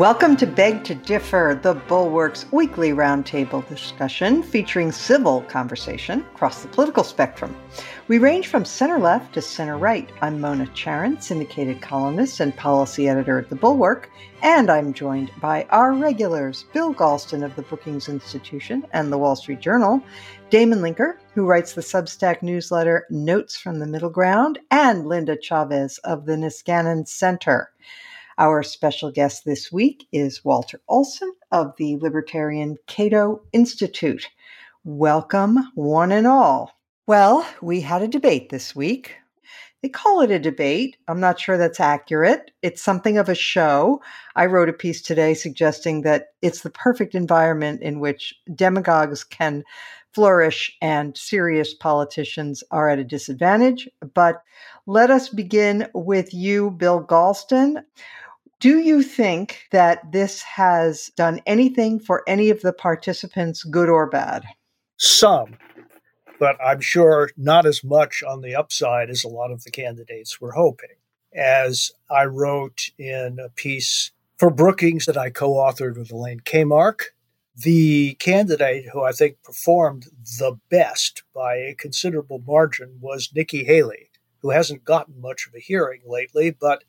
Welcome to Beg to Differ, the Bulwark's weekly roundtable discussion featuring civil conversation across the political spectrum. We range from center left to center right. I'm Mona Charen, syndicated columnist and policy editor at the Bulwark, and I'm joined by our regulars Bill Galston of the Brookings Institution and the Wall Street Journal, Damon Linker, who writes the Substack newsletter Notes from the Middle Ground, and Linda Chavez of the Niskanen Center. Our special guest this week is Walter Olson of the Libertarian Cato Institute. Welcome, one and all. Well, we had a debate this week. They call it a debate. I'm not sure that's accurate. It's something of a show. I wrote a piece today suggesting that it's the perfect environment in which demagogues can flourish and serious politicians are at a disadvantage. But let us begin with you, Bill Galston. Do you think that this has done anything for any of the participants, good or bad? Some, but I'm sure not as much on the upside as a lot of the candidates were hoping. As I wrote in a piece for Brookings that I co authored with Elaine Kamarck, the candidate who I think performed the best by a considerable margin was Nikki Haley, who hasn't gotten much of a hearing lately, but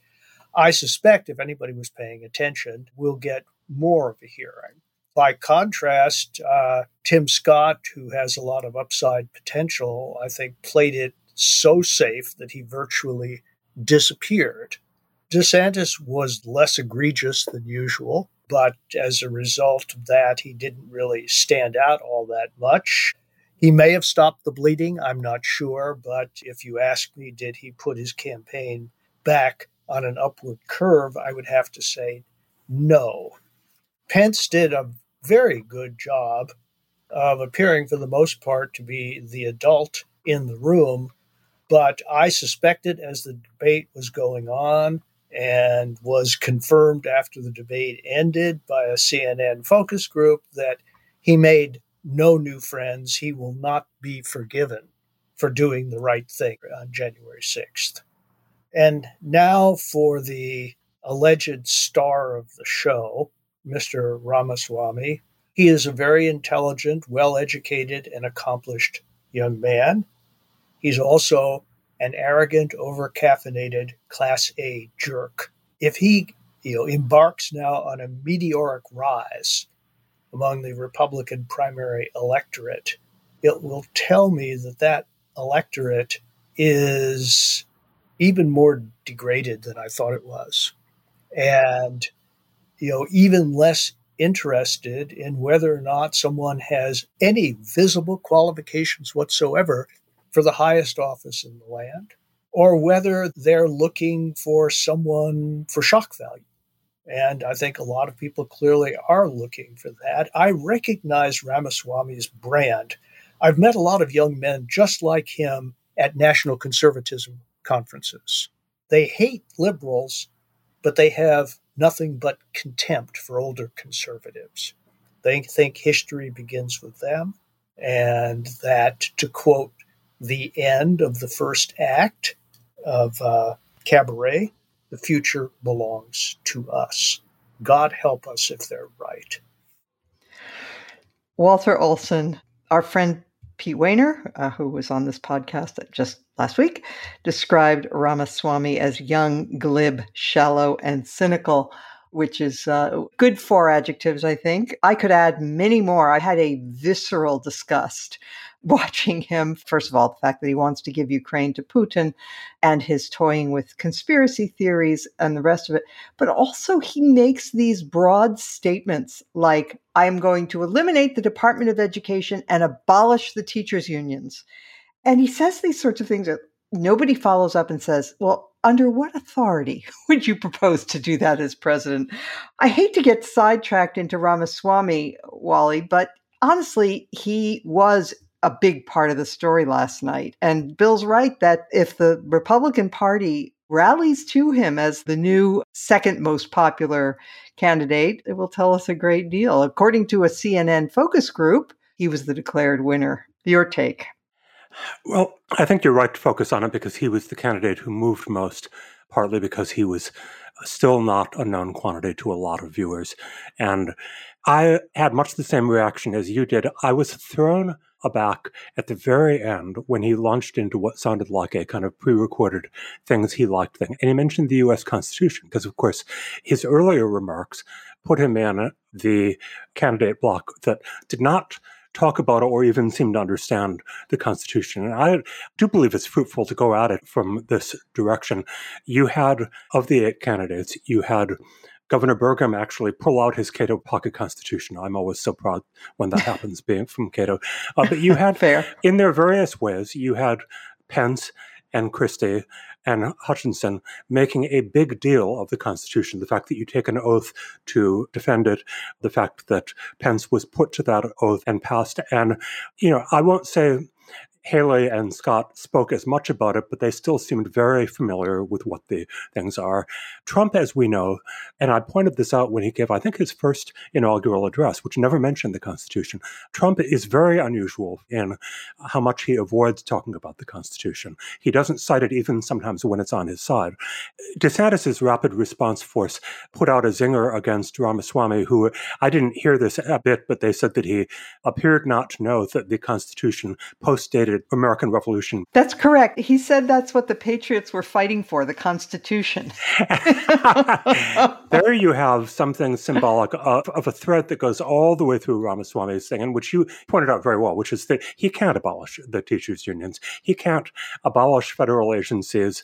I suspect if anybody was paying attention, we'll get more of a hearing. By contrast, uh, Tim Scott, who has a lot of upside potential, I think played it so safe that he virtually disappeared. DeSantis was less egregious than usual, but as a result of that, he didn't really stand out all that much. He may have stopped the bleeding, I'm not sure, but if you ask me, did he put his campaign back on an upward curve, I would have to say no. Pence did a very good job of appearing, for the most part, to be the adult in the room. But I suspected as the debate was going on and was confirmed after the debate ended by a CNN focus group that he made no new friends. He will not be forgiven for doing the right thing on January 6th. And now for the alleged star of the show, Mr. Ramaswamy. He is a very intelligent, well educated, and accomplished young man. He's also an arrogant, over-caffeinated Class A jerk. If he you know, embarks now on a meteoric rise among the Republican primary electorate, it will tell me that that electorate is even more degraded than I thought it was. And, you know, even less interested in whether or not someone has any visible qualifications whatsoever for the highest office in the land, or whether they're looking for someone for shock value. And I think a lot of people clearly are looking for that. I recognize Ramaswamy's brand. I've met a lot of young men just like him at National Conservatism conferences. They hate liberals, but they have nothing but contempt for older conservatives. They think history begins with them, and that, to quote the end of the first act of uh, Cabaret, the future belongs to us. God help us if they're right. Walter Olson, our friend Pete Wehner, uh, who was on this podcast just last week, described Ramaswamy as young, glib, shallow, and cynical, which is uh, good four adjectives, I think. I could add many more. I had a visceral disgust watching him. First of all, the fact that he wants to give Ukraine to Putin and his toying with conspiracy theories and the rest of it. But also, he makes these broad statements like, I am going to eliminate the Department of Education and abolish the teachers' unions. And he says these sorts of things that nobody follows up and says, well, under what authority would you propose to do that as president? I hate to get sidetracked into Ramaswamy, Wally, but honestly, he was a big part of the story last night. And Bill's right that if the Republican Party rallies to him as the new second most popular candidate, it will tell us a great deal. According to a CNN focus group, he was the declared winner. Your take. Well, I think you're right to focus on it because he was the candidate who moved most, partly because he was still not a known quantity to a lot of viewers. And I had much the same reaction as you did. I was thrown aback at the very end when he launched into what sounded like a kind of pre-recorded things he liked thing. And he mentioned the US Constitution, because of course his earlier remarks put him in the candidate block that did not talk about or even seem to understand the Constitution. And I do believe it's fruitful to go at it from this direction. You had, of the eight candidates, you had Governor Burgum actually pull out his Cato pocket constitution. I'm always so proud when that happens, being from Cato. Uh, but you had, Fair. in their various ways, you had Pence and Christie and Hutchinson making a big deal of the Constitution, the fact that you take an oath to defend it, the fact that Pence was put to that oath and passed. And, you know, I won't say Haley and Scott spoke as much about it, but they still seemed very familiar with what the things are. Trump, as we know, and I pointed this out when he gave, I think, his first inaugural address, which never mentioned the Constitution. Trump is very unusual in how much he avoids talking about the Constitution. He doesn't cite it even sometimes when it's on his side. DeSantis's rapid response force put out a zinger against Ramaswamy, who I didn't hear this a bit, but they said that he appeared not to know that the Constitution postdated American Revolution. That's correct. He said that's what the Patriots were fighting for, the Constitution. there you have something symbolic of, of, a thread that goes all the way through Ramaswamy's thing, and which you pointed out very well, which is that he can't abolish the teachers' unions. He can't abolish federal agencies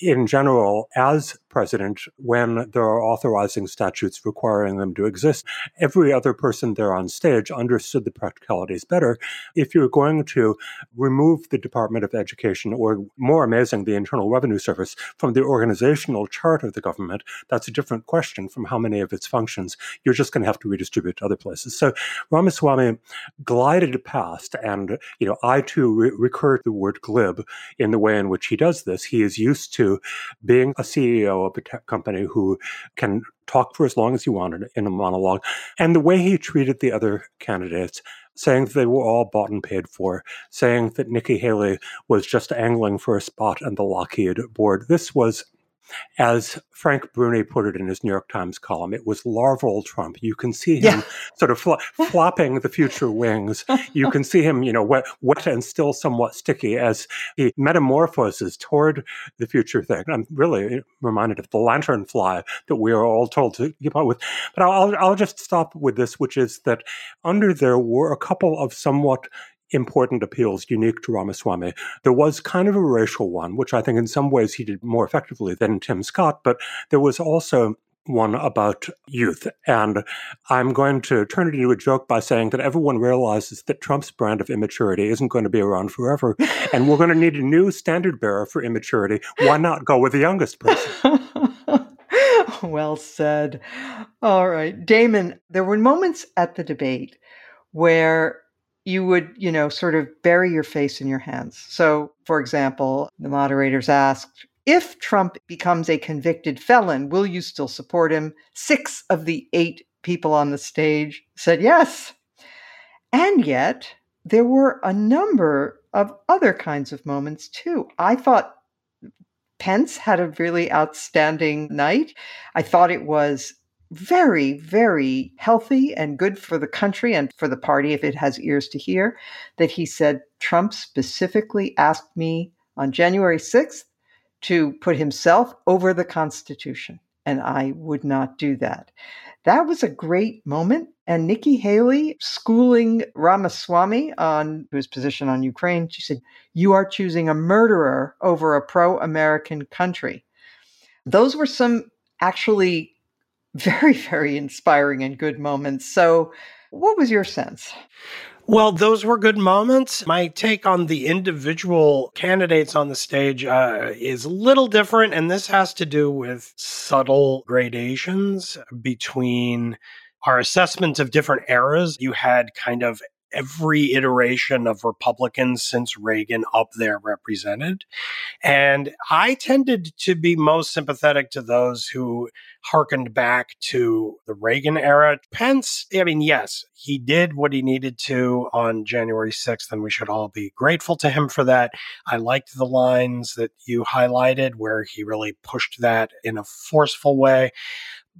in general as president when there are authorizing statutes requiring them to exist. Every other person there on stage understood the practicalities better. If you're going to remove the Department of Education, or more amazing, the Internal Revenue Service, from the organizational chart of the government, that's a different question from how many of its functions you're just going to have to redistribute to other places. So Ramaswamy glided past, and you know, I too re- recur to the word glib in the way in which he does this. He is used to being a CEO of a company who can talk for as long as he wanted in a monologue. And the way he treated the other candidates saying that they were all bought and paid for, saying that Nikki Haley was just angling for a spot on the Lockheed board. This was as Frank Bruni put it in his New York Times column, it was larval Trump. You can see him yeah. sort of fl- flopping the future wings. You can see him, you know, wet, wet and still somewhat sticky as he metamorphoses toward the future thing. I'm really reminded of the lantern fly that we are all told to keep up with. But I'll, I'll just stop with this, which is that under there were a couple of somewhat important appeals unique to Ramaswamy. There was kind of a racial one, which I think in some ways he did more effectively than Tim Scott, but there was also one about youth. And I'm going to turn it into a joke by saying that everyone realizes that Trump's brand of immaturity isn't going to be around forever. and we're going to need a new standard bearer for immaturity. Why not go with the youngest person? well said. All right. Damon, there were moments at the debate where you would, you know, sort of bury your face in your hands. So, for example, the moderators asked, if Trump becomes a convicted felon, will you still support him? Six of the eight people on the stage said yes. And yet, there were a number of other kinds of moments too. I thought Pence had a really outstanding night. I thought it was very, very healthy and good for the country and for the party if it has ears to hear that he said Trump specifically asked me on January 6th to put himself over the Constitution, and I would not do that. That was a great moment. And Nikki Haley schooling Ramaswamy on his position on Ukraine, she said, You are choosing a murderer over a pro American country. Those were some actually very, very inspiring and good moments. So, what was your sense? Well, those were good moments. My take on the individual candidates on the stage uh, is a little different, and this has to do with subtle gradations between our assessments of different eras. You had kind of every iteration of Republicans since Reagan up there represented. And I tended to be most sympathetic to those who harkened back to the Reagan era. Pence, I mean, yes, he did what he needed to on January 6th, and we should all be grateful to him for that. I liked the lines that you highlighted where he really pushed that in a forceful way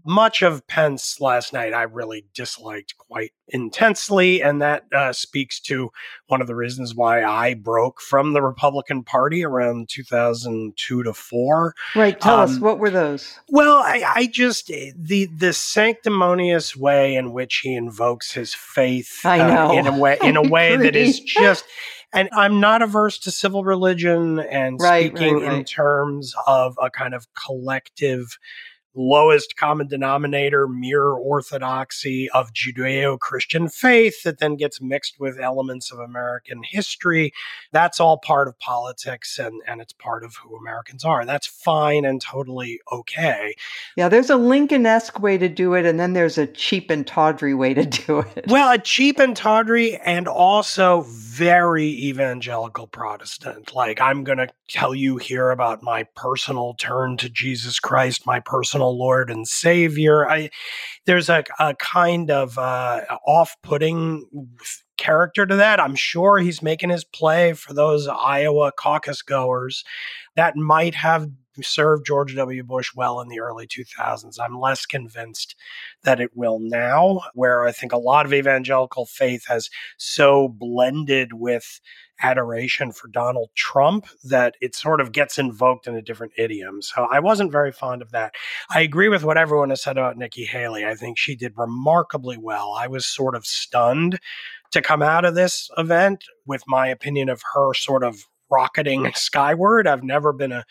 much of Pence last night I really disliked quite intensely. And that uh, speaks to one of the reasons why I broke from the Republican Party around 2002 to four. Right. Tell um, us, what were those? Well, I, I, just, eh, the, the sanctimonious way in which he invokes his faith I know. Uh, in a way, in a way that is just, and I'm not averse to civil religion and right, speaking right, right. in terms of a kind of collective lowest common denominator mirror orthodoxy of judeo-christian faith that then gets mixed with elements of american history. That's all part of politics and, and it's part of who americans are. That's fine and totally okay. Yeah there's a lincoln-esque way to do it and then there's a cheap and tawdry way to do it. Well a cheap and tawdry and also very evangelical protestant. Like i'm going to tell you here about my personal turn to jesus christ my personal personal Lord and Savior. I there's a, a kind of uh, off-putting character to that. I'm sure he's making his play for those Iowa caucus goers. That might have served George W. Bush well in the early 2000s. I'm less convinced that it will now, where I think a lot of evangelical faith has so blended with adoration for Donald Trump that it sort of gets invoked in a different idiom. So I wasn't very fond of that. I agree with what everyone has said about Nikki Haley. I think she did remarkably well. I was sort of stunned to come out of this event with my opinion of her sort of rocketing skyward. I've never been a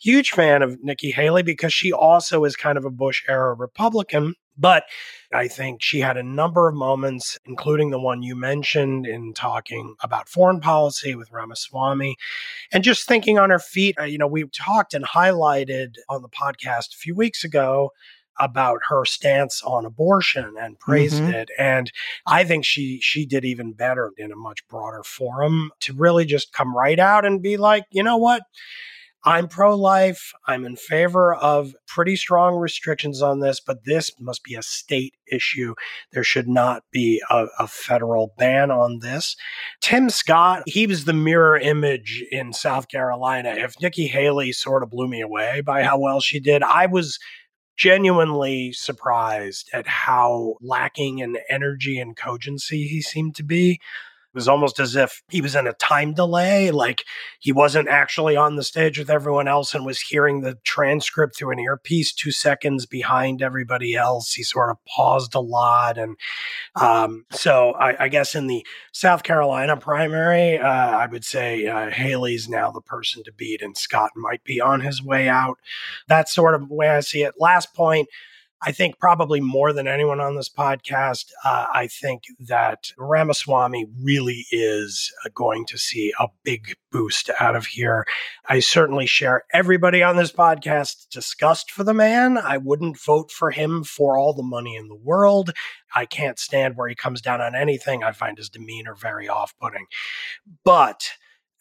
huge fan of Nikki Haley because she also is kind of a Bush era Republican. But I think she had a number of moments, including the one you mentioned in talking about foreign policy with Ramaswamy and just thinking on her feet. Uh, you know, we talked and highlighted on the podcast a few weeks ago about her stance on abortion and praised mm-hmm. it and i think she she did even better in a much broader forum to really just come right out and be like you know what I'm pro life. I'm in favor of pretty strong restrictions on this, but this must be a state issue. There should not be a, a, federal ban on this. Tim Scott, he was the mirror image in South Carolina. If Nikki Haley sort of blew me away by how well she did, I was genuinely surprised at how lacking in energy and cogency he seemed to be was almost as if he was in a time delay, like he wasn't actually on the stage with everyone else and was hearing the transcript through an earpiece two seconds behind everybody else. He sort of paused a lot. And um, so I, I, guess in the South Carolina primary, uh, I would say uh, Haley's now the person to beat, and Scott might be on his way out. That's sort of the way I see it. Last point. I think probably more than anyone on this podcast, uh, I think that Ramaswamy really is uh, going to see a big boost out of here. I certainly share everybody on this podcast disgust for the man. I wouldn't vote for him for all the money in the world. I can't stand where he comes down on anything. I find his demeanor very off putting. But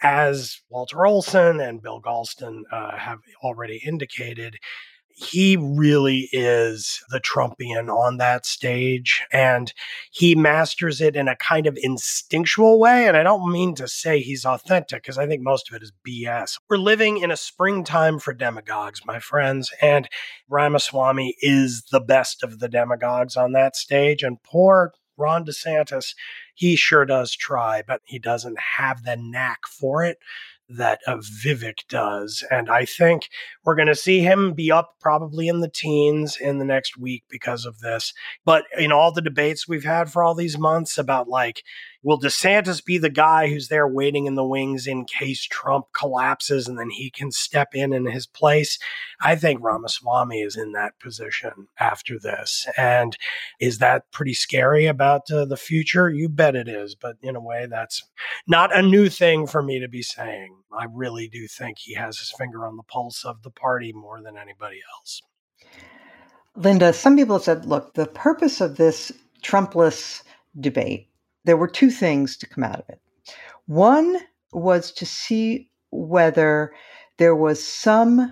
as Walter Olson and Bill Galston uh, have already indicated, he really is the Trumpian on that stage and he masters it in a kind of instinctual way. And I don't mean to say he's authentic because I think most of it is BS. We're living in a springtime for demagogues, my friends, and Ramaswamy is the best of the demagogues on that stage. And poor Ron DeSantis, he sure does try, but he doesn't have the knack for it that Vivek does. And I think we're going to see him be up probably in the teens in the next week because of this. But in all the debates we've had for all these months about like, Will DeSantis be the guy who's there waiting in the wings in case Trump collapses and then he can step in in his place? I think Ramaswamy is in that position after this. And is that pretty scary about uh, the future? You bet it is. But in a way, that's not a new thing for me to be saying. I really do think he has his finger on the pulse of the party more than anybody else. Linda, some people have said, look, the purpose of this Trumpless debate there were two things to come out of it. One was to see whether there was some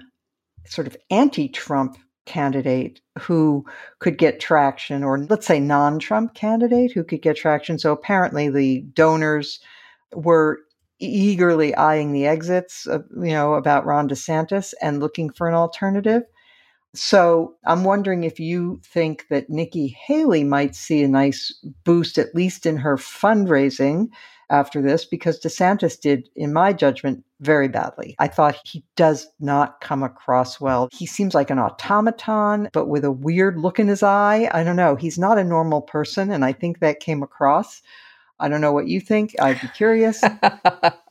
sort of anti Trump candidate who could get traction, or let's say non Trump candidate who could get traction. So apparently the donors were eagerly eyeing the exits, of, you know, about Ron DeSantis and looking for an alternative. So I'm wondering if you think that Nikki Haley might see a nice boost, at least in her fundraising after this, because DeSantis did, in my judgment, very badly. I thought he does not come across well. He seems like an automaton, but with a weird look in his eye. I don't know. He's not a normal person, and I think that came across. I don't know what you think. I'd be curious.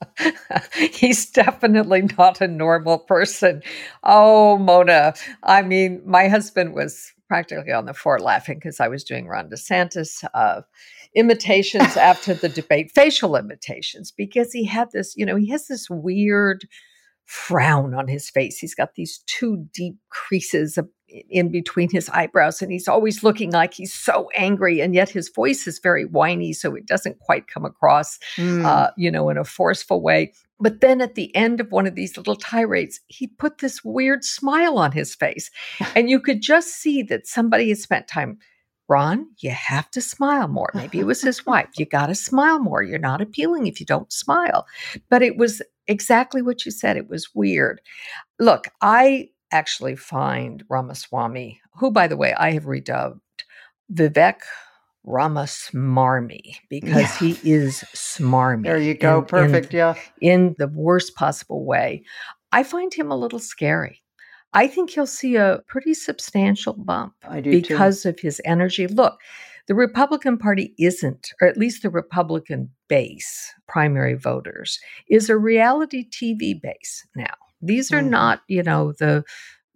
He's definitely not a normal person. Oh, Mona. I mean, my husband was practically on the floor laughing because I was doing Ron DeSantis uh, imitations after the debate, facial imitations, because he had this, you know, he has this weird frown on his face. He's got these two deep creases in between his eyebrows, and he's always looking like he's so angry, and yet his voice is very whiny, so it doesn't quite come across, mm. uh, you know, in a forceful way. But then at the end of one of these little tirades, he put this weird smile on his face, and you could just see that somebody had spent time. Ron, you have to smile more. Maybe it was his wife. You got to smile more. You're not appealing if you don't smile. But it was exactly what you said. It was weird. Look, I actually find Ramaswamy, who, by the way, I have redubbed Vivek Ramasmarmy because yeah. he is smarmy. There you go. In, Perfect. In, yeah. In the worst possible way. I find him a little scary. I think he'll see a pretty substantial bump because too. of his energy. Look, the Republican Party isn't, or at least the Republican base, primary voters, is a reality TV base now. These are mm-hmm. not, you know, the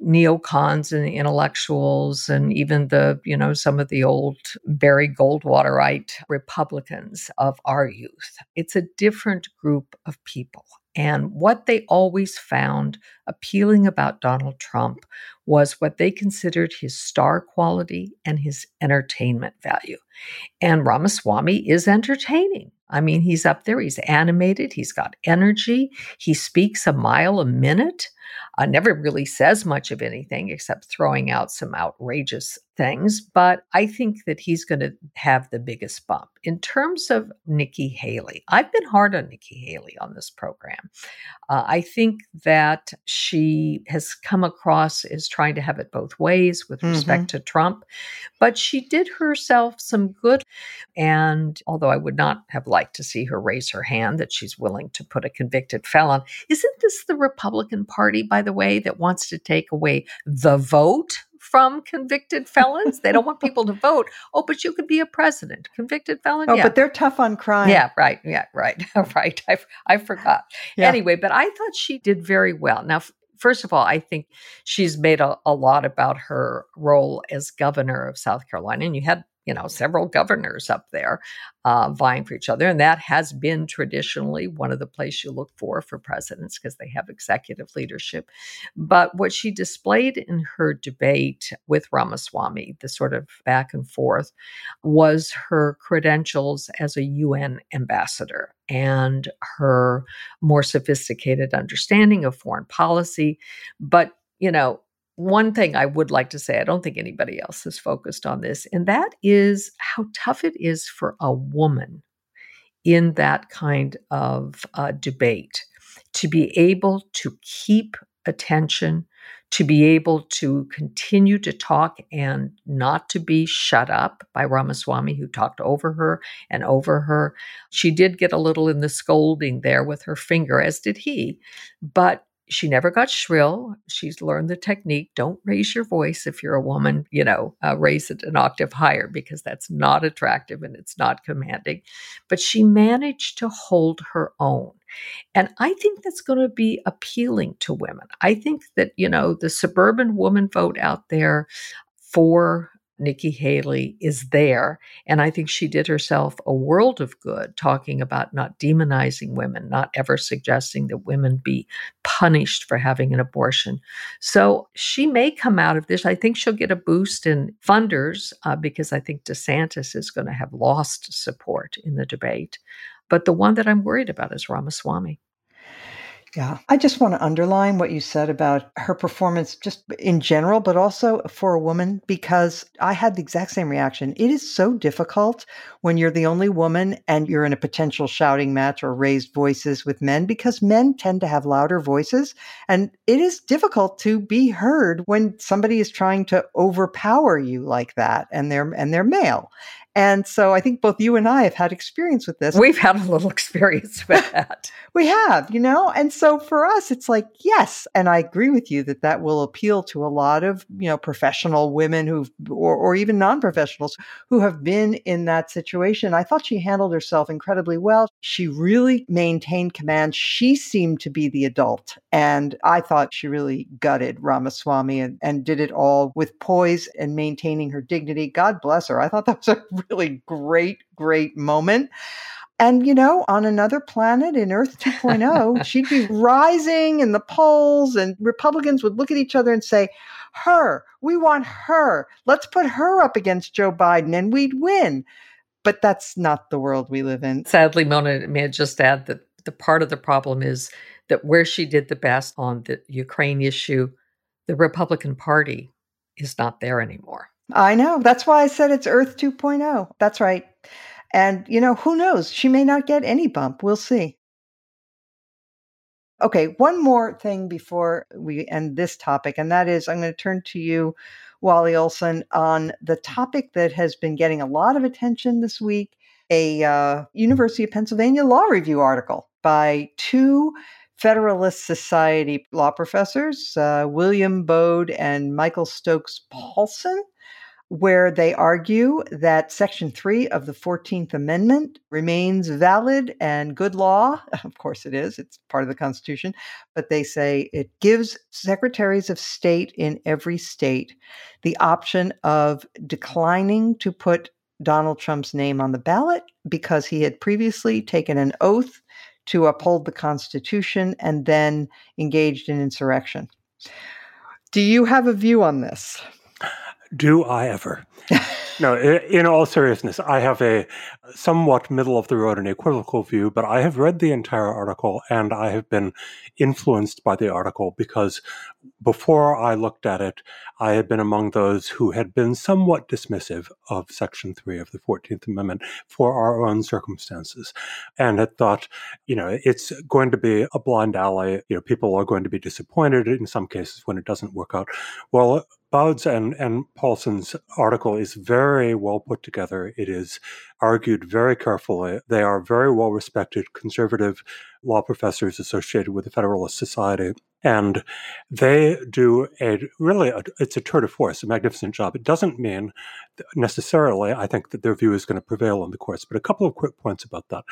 neocons and the intellectuals and even the, you know, some of the old Barry Goldwaterite Republicans of our youth. It's a different group of people. And what they always found appealing about Donald Trump was what they considered his star quality and his entertainment value. And Ramaswamy is entertaining. I mean, he's up there, he's animated, he's got energy, he speaks a mile a minute uh, never really says much of anything except throwing out some outrageous things. But I think that he's going to have the biggest bump. In terms of Nikki Haley, I've been hard on Nikki Haley on this program. Uh, I think that she has come across as trying to have it both ways with respect mm-hmm. to Trump, but she did herself some good. And although I would not have liked to see her raise her hand that she's willing to put a convicted felon, isn't this the Republican Party, by the way, that wants to take away the vote from convicted felons. they don't want people to vote. Oh, but you could be a president, convicted felon. Oh, yeah. but they're tough on crime. Yeah, right. Yeah, right. right. I, I forgot. Yeah. Anyway, but I thought she did very well. Now, first of all, I think she's made a, a lot about her role as governor of South Carolina. And you had you know, several governors up there uh, vying for each other. And that has been traditionally one of the places you look for for presidents because they have executive leadership. But what she displayed in her debate with Ramaswamy, the sort of back and forth, was her credentials as a UN ambassador and her more sophisticated understanding of foreign policy. But you know, one thing I would like to say, I don't think anybody else has focused on this, and that is how tough it is for a woman in that kind of uh, debate to be able to keep attention, to be able to continue to talk and not to be shut up by Ramaswamy, who talked over her and over her. She did get a little in the scolding there with her finger, as did he, but she never got shrill. She's learned the technique. Don't raise your voice if you're a woman, you know, uh, raise it an octave higher because that's not attractive and it's not commanding. But she managed to hold her own. And I think that's going to be appealing to women. I think that, you know, the suburban woman vote out there for Nikki Haley is there. And I think she did herself a world of good talking about not demonizing women, not ever suggesting that women be punished for having an abortion. So she may come out of this. I think she'll get a boost in funders uh, because I think DeSantis is going to have lost support in the debate. But the one that I'm worried about is Ramaswamy. Yeah. I just want to underline what you said about her performance just in general, but also for a woman, because I had the exact same reaction. It is so difficult when you're the only woman and you're in a potential shouting match or raised voices with men, because men tend to have louder voices. And it is difficult to be heard when somebody is trying to overpower you like that and they're and they're male. And so I think both you and I have had experience with this. We've had a little experience with that. we have, you know? And so for us, it's like, yes. And I agree with you that that will appeal to a lot of, you know, professional women who've, or, or even non professionals who have been in that situation. I thought she handled herself incredibly well. She really maintained command. She seemed to be the adult. And I thought she really gutted Ramaswamy and, and did it all with poise and maintaining her dignity. God bless her. I thought that was a really great, great moment. And, you know, on another planet in Earth 2.0, she'd be rising in the polls, and Republicans would look at each other and say, Her, we want her. Let's put her up against Joe Biden and we'd win. But that's not the world we live in. Sadly, Mona, may I just add that the part of the problem is that where she did the best on the Ukraine issue, the Republican Party is not there anymore. I know. That's why I said it's Earth 2.0. That's right. And, you know, who knows? She may not get any bump. We'll see. Okay, one more thing before we end this topic, and that is I'm going to turn to you, Wally Olson, on the topic that has been getting a lot of attention this week a uh, University of Pennsylvania Law Review article by two Federalist Society law professors, uh, William Baude and Michael Stokes Paulsen where they argue that Section 3 of the 14th Amendment remains valid and good law. Of course, it is, it's part of the Constitution. But they say it gives secretaries of state in every state the option of declining to put Donald Trump's name on the ballot because he had previously taken an oath to uphold the Constitution and then engaged in insurrection. Do you have a view on this? Do I ever? no, in all seriousness, I have a somewhat middle of the road and equivocal view, but I have read the entire article and I have been influenced by the article because before I looked at it, I had been among those who had been somewhat dismissive of Section 3 of the 14th Amendment for our own circumstances and had thought, you know, it's going to be a blind alley. You know, people are going to be disappointed in some cases when it doesn't work out. Well, Baude's and, and Paulsen's article is very well put together. It is argued very carefully. They are very well respected conservative law professors associated with the Federalist Society. And they do a really, a, it's a tour de force, a magnificent job. It doesn't mean necessarily, I think, that their view is going to prevail in the courts. But a couple of quick points about that.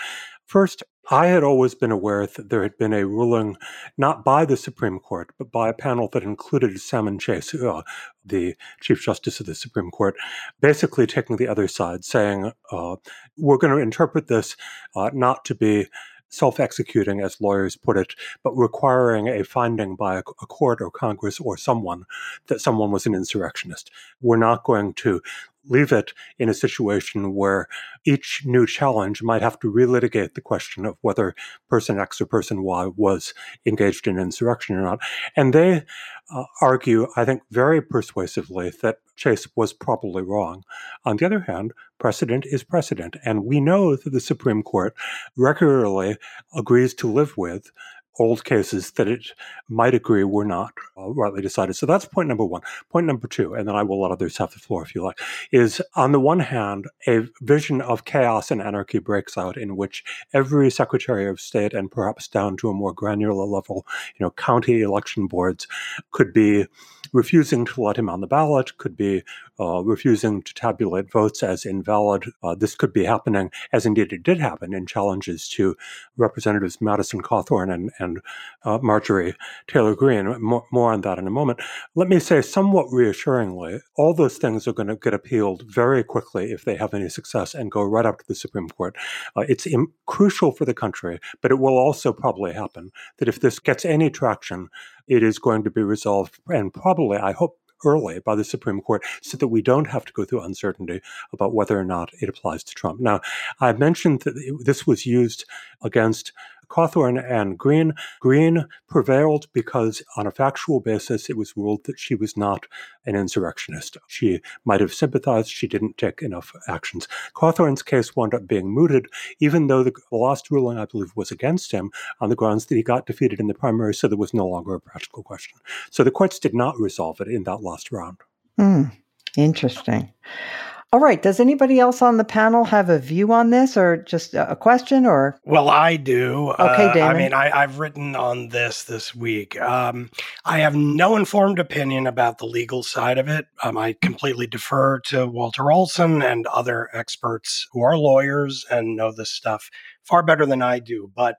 First, I had always been aware that there had been a ruling, not by the Supreme Court, but by a panel that included Salmon Chase, uh, the Chief Justice of the Supreme Court, basically taking the other side, saying, uh, we're going to interpret this uh, not to be self executing, as lawyers put it, but requiring a finding by a, a, court or Congress or someone that someone was an insurrectionist. We're not going to leave it in a situation where each new challenge might have to relitigate the question of whether person X or person Y was engaged in insurrection or not. And they uh, argue, I think, very persuasively that Chase was probably wrong. On the other hand, precedent is precedent. And we know that the Supreme Court regularly agrees to live with old cases that it might agree were not uh, rightly decided. So that's point number one. Point number two, and then I will let others have the floor if you like, is on the one hand, a vision of chaos and anarchy breaks out in which every Secretary of State and perhaps down to a more granular level, you know, county election boards could be refusing to let him on the ballot, could be uh, refusing to tabulate votes as invalid. Uh, this could be happening, as indeed it did happen, in challenges to Representatives Madison Cawthorn and, and uh, Marjorie Taylor Greene. More, more on that in a moment. Let me say, somewhat reassuringly, all those things are going to get appealed very quickly if they have any success and go right up to the Supreme Court. Uh, it's Im- crucial for the country, but it will also probably happen that if this gets any traction, it is going to be resolved and probably, I hope, early by the Supreme Court so that we don't have to go through uncertainty about whether or not it applies to Trump. Now, I mentioned that this was used against Cawthorn and Greene. Greene prevailed because, on a factual basis, it was ruled that she was not an insurrectionist. She might have sympathized, she didn't take enough actions. Cawthorn's case wound up being mooted, even though the last ruling, I believe, was against him on the grounds that he got defeated in the primary, so there was no longer a practical question. So the courts did not resolve it in that last round. Hmm. Interesting. All right. Does anybody else on the panel have a view on this or just a question or? Well, I do. Okay, Damon. Uh, I mean, I, have written on this this week. Um, I have no informed opinion about the legal side of it. Um, I completely defer to Walter Olson and other experts who are lawyers and know this stuff far better than I do. But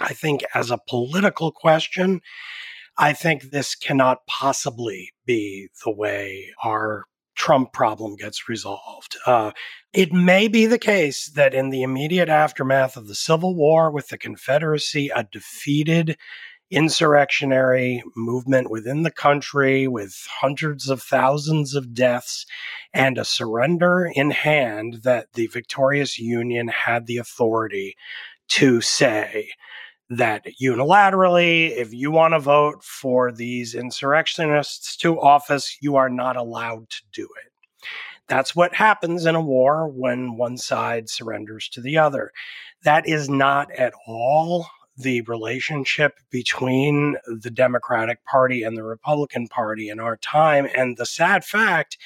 I think as a political question, I think this cannot possibly be the way our Trump problem gets resolved. Uh, it may be the case that in the immediate aftermath of the Civil War with the Confederacy, a defeated insurrectionary movement within the country with hundreds of thousands of deaths and a surrender in hand that the victorious Union had the authority to say, that unilaterally, if you want to vote for these insurrectionists to office, you are not allowed to do it. That's what happens in a war when one side surrenders to the other. That is not at all the relationship between the Democratic Party and the Republican Party in our time. And the sad fact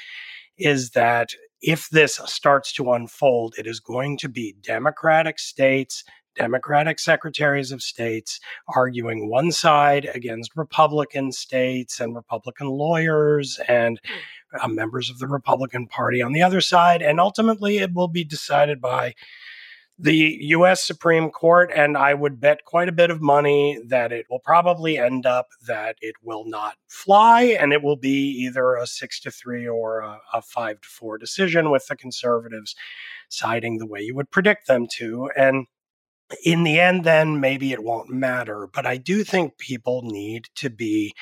is that if this starts to unfold, it is going to be Democratic states Democratic secretaries of states arguing one side against Republican states and Republican lawyers and hmm. uh, members of the Republican Party on the other side. And ultimately, it will be decided by the US Supreme Court. And I would bet quite a bit of money that it will probably end up that it will not fly and it will be either a six to three or a, a five to four decision with the conservatives siding the way you would predict them to. And in the end, then maybe it won't matter. But I do think people need to be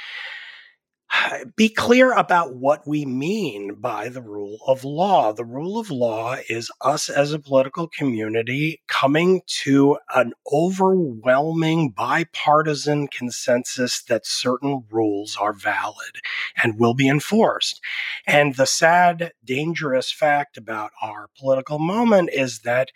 be clear about what we mean by the rule of law. The rule of law is us as a political community coming to an overwhelming bipartisan consensus that certain rules are valid and will be enforced. And the sad, dangerous fact about our political moment is that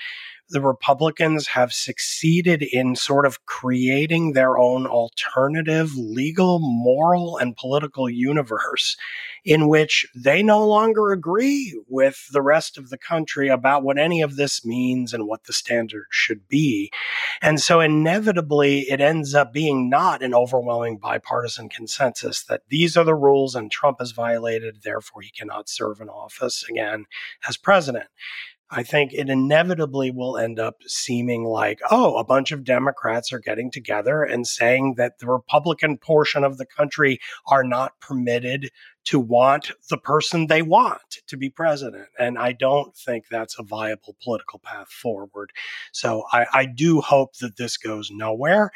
the Republicans have succeeded in sort of creating their own alternative legal, moral, and political universe in which they no longer agree with the rest of the country about what any of this means and what the standards should be. And so inevitably, it ends up being not an overwhelming bipartisan consensus that these are the rules and Trump has violated, therefore he cannot serve in office again as president. I think it inevitably will end up seeming like, oh, a bunch of Democrats are getting together and saying that the Republican portion of the country are not permitted to want the person they want to be president. And I don't think that's a viable political path forward. So I, I do hope that this goes nowhere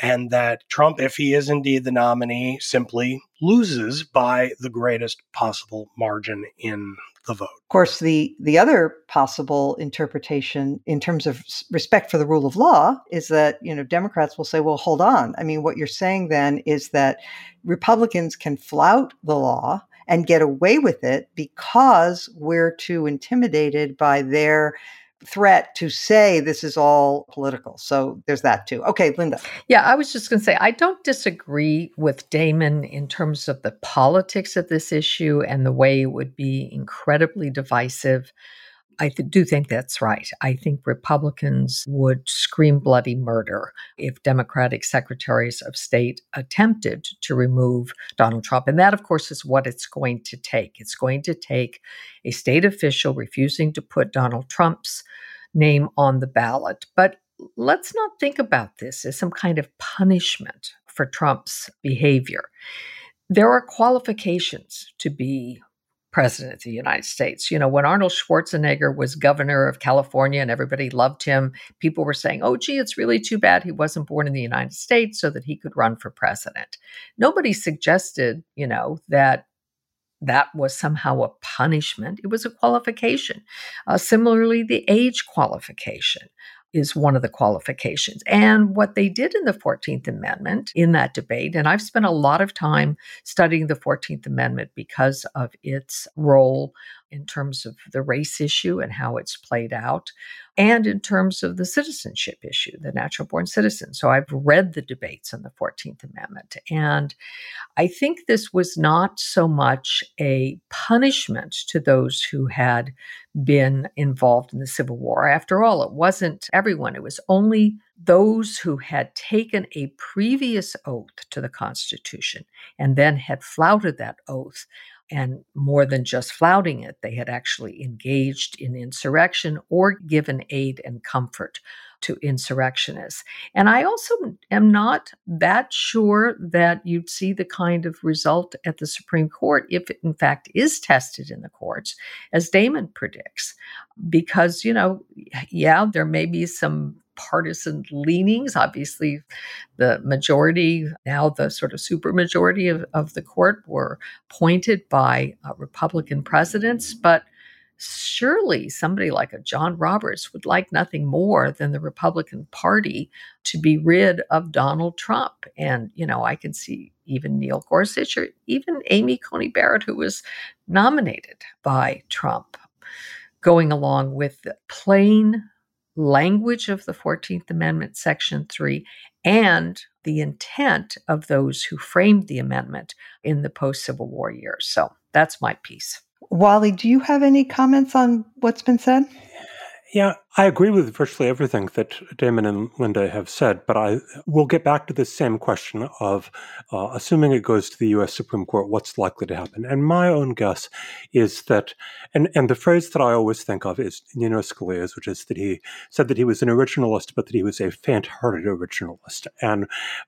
and that Trump, if he is indeed the nominee, simply loses by the greatest possible margin in the vote. Of course, the the other possible interpretation in terms of respect for the rule of law is that you know Democrats will say, "Well, hold on. I mean, what you're saying then is that Republicans can flout the law." And get away with it because we're too intimidated by their threat to say this is all political. So there's that too. Okay, Linda. Yeah, I was just going to say, I don't disagree with Damon in terms of the politics of this issue and the way it would be incredibly divisive. I th- do think that's right. I think Republicans would scream bloody murder if Democratic secretaries of state attempted to remove Donald Trump. And that, of course, is what it's going to take. It's going to take a state official refusing to put Donald Trump's name on the ballot. But let's not think about this as some kind of punishment for Trump's behavior. There are qualifications to be president of the United States. You know, when Arnold Schwarzenegger was governor of California and everybody loved him, people were saying, oh, gee, it's really too bad he wasn't born in the United States so that he could run for president. Nobody suggested, you know, that that was somehow a punishment. It was a qualification. Uh, similarly, the age qualification is one of the qualifications. And what they did in the 14th Amendment in that debate, and I've spent a lot of time studying the 14th Amendment because of its role in terms of the race issue and how it's played out, and in terms of the citizenship issue, the natural born citizen. So I've read the debates on the 14th Amendment. And I think this was not so much a punishment to those who had been involved in the Civil War. After all, it wasn't everyone, it was only those who had taken a previous oath to the Constitution and then had flouted that oath and more than just flouting it, they had actually engaged in insurrection or given aid and comfort to insurrectionists. And I also am not that sure that you'd see the kind of result at the Supreme Court if it in fact is tested in the courts, as Damon predicts. Because, you know, yeah, there may be some partisan leanings. Obviously, the majority, now the sort of supermajority of, of the court, were appointed by uh, Republican presidents. But surely somebody like a John Roberts would like nothing more than the Republican Party to be rid of Donald Trump. And, you know, I can see even Neil Gorsuch or even Amy Coney Barrett, who was nominated by Trump, going along with the plain language of the 14th Amendment, Section 3, and the intent of those who framed the amendment in the post Civil War years. So that's my piece. Wally, do you have any comments on what's been said? Yeah, I agree with virtually everything that Damon and Linda have said, but I will get back to the same question of uh, assuming it goes to the U.S. Supreme Court, what's likely to happen? And my own guess is that, and, and the phrase that I always think of is Nino Scalia's, which is that he said that he was an originalist, but that he was a faint-hearted originalist. And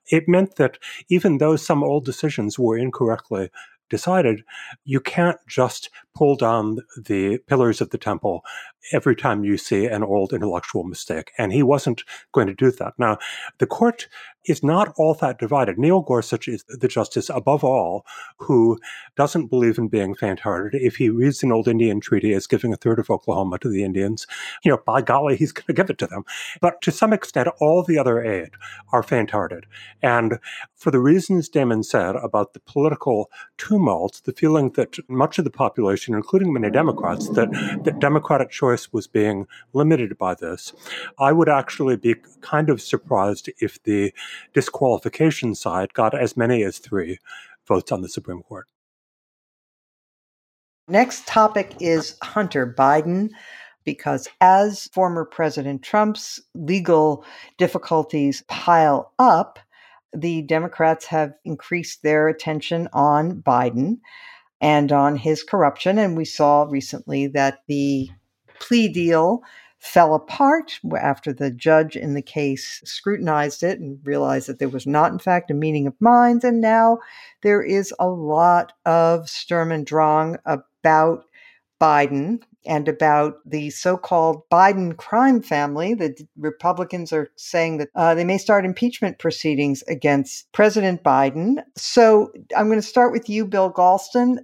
it meant that even though some old decisions were incorrectly decided you can't just pull down the pillars of the temple every time you see an old intellectual mistake. And he wasn't going to do that. Now, the court is not all that divided. Neil Gorsuch is the justice above all who doesn't believe in being faint-hearted. If he reads an old Indian treaty as giving a third of Oklahoma to the Indians, you know, by golly, he's going to give it to them. But to some extent, all the other aid are faint-hearted. And for the reasons Damon said about the political tumult, the feeling that much of the population, including many Democrats, that, that Democratic choice choice was being limited by this. I would actually be kind of surprised if the disqualification side got as many as three votes on the Supreme Court. Next topic is Hunter Biden because as former President Trump's legal difficulties pile up, the Democrats have increased their attention on Biden and on his corruption. And we saw recently that the plea deal fell apart after the judge in the case scrutinized it and realized that there was not, in fact, a meeting of minds. And now there is a lot of Sturm and Drang about Biden and about the so called Biden crime family. The Republicans are saying that uh, they may start impeachment proceedings against President Biden. So I'm going to start with you, Bill Galston.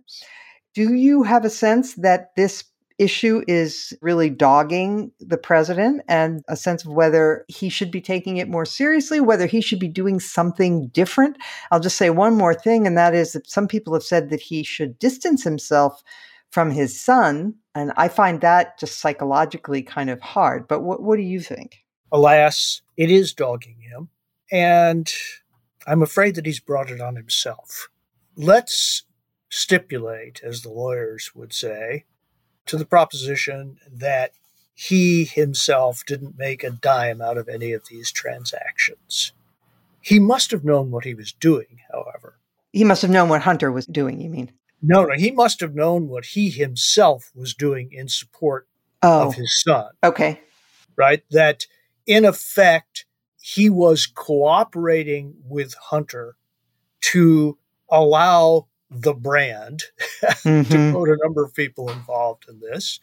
Do you have a sense that this issue is really dogging the president and a sense of whether he should be taking it more seriously, whether he should be doing something different. I'll just say one more thing, and that is that some people have said that he should distance himself from his son. And I find that just psychologically kind of hard. But what, what do you think? Alas, it is dogging him. And I'm afraid that he's brought it on himself. Let's stipulate, as the lawyers would say, to the proposition that he himself didn't make a dime out of any of these transactions. He must have known what he was doing, however. He must have known what Hunter was doing, you mean? No, no, he must have known what he himself was doing in support oh. of his son. Okay. Right? That in effect, he was cooperating with Hunter to allow the brand, mm-hmm. to quote a number of people involved in this,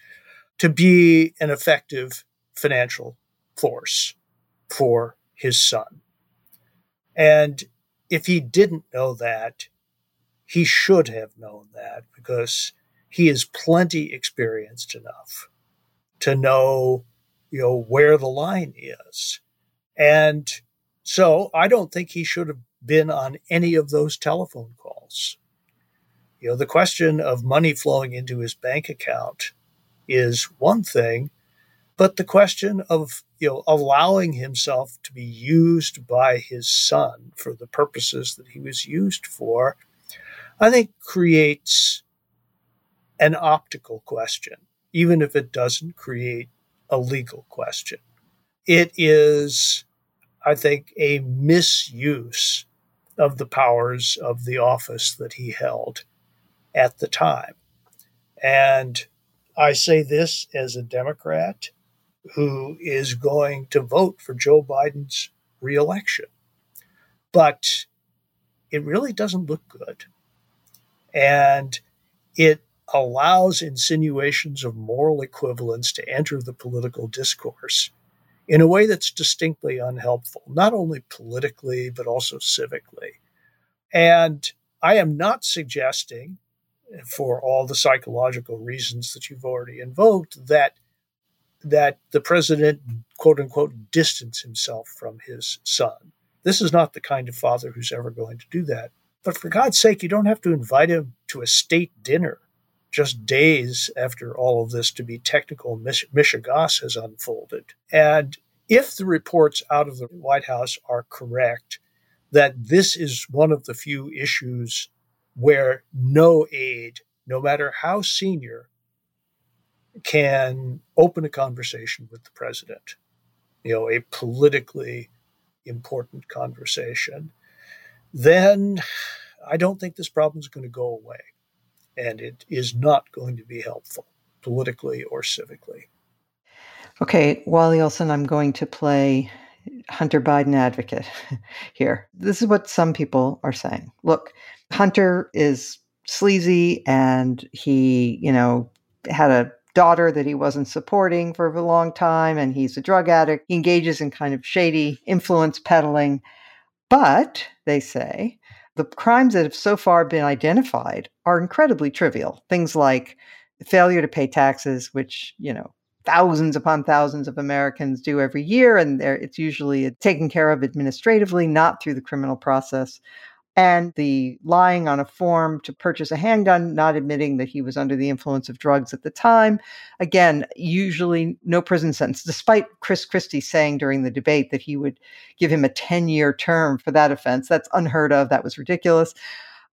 to be an effective financial force for his son. And if he didn't know that, he should have known that because he is plenty experienced enough to know, you know, where the line is. And so I don't think he should have been on any of those telephone calls. You know, the question of money flowing into his bank account is one thing, but the question of you know allowing himself to be used by his son for the purposes that he was used for, I think creates an optical question, even if it doesn't create a legal question. It is, I think, a misuse of the powers of the office that he held at the time. And I say this as a Democrat who is going to vote for Joe Biden's reelection. But it really doesn't look good. And it allows insinuations of moral equivalence to enter the political discourse in a way that's distinctly unhelpful, not only politically, but also civically. And I am not suggesting for all the psychological reasons that you've already invoked, that that the president, quote unquote, distance himself from his son. This is not the kind of father who's ever going to do that. But for God's sake, you don't have to invite him to a state dinner just days after all of this to be technical mishegas has unfolded. And if the reports out of the White House are correct, that this is one of the few issues where no aide, no matter how senior, can open a conversation with the president, you know, a politically important conversation, then I don't think this problem is going to go away. And it is not going to be helpful politically or civically. Okay, Wally Olson, I'm going to play Hunter Biden advocate here. This is what some people are saying. Look, Hunter is sleazy and he, you know, had a daughter that he wasn't supporting for a long time and he's a drug addict. He engages in kind of shady influence peddling. But they say the crimes that have so far been identified are incredibly trivial. Things like failure to pay taxes, which, you know, thousands upon thousands of Americans do every year, and it's usually taken care of administratively, not through the criminal process and the lying on a form to purchase a handgun, not admitting that he was under the influence of drugs at the time. Again, usually no prison sentence, despite Chris Christie saying during the debate that he would give him a 10 year term for that offense. That's unheard of. That was ridiculous.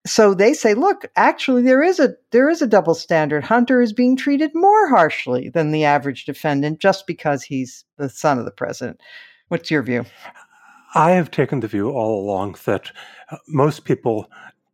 So they say, look, actually there is a there is a double standard. Hunter is being treated more harshly than the average defendant just because he's the son of the president. What's your view? I have taken the view all along that uh, most people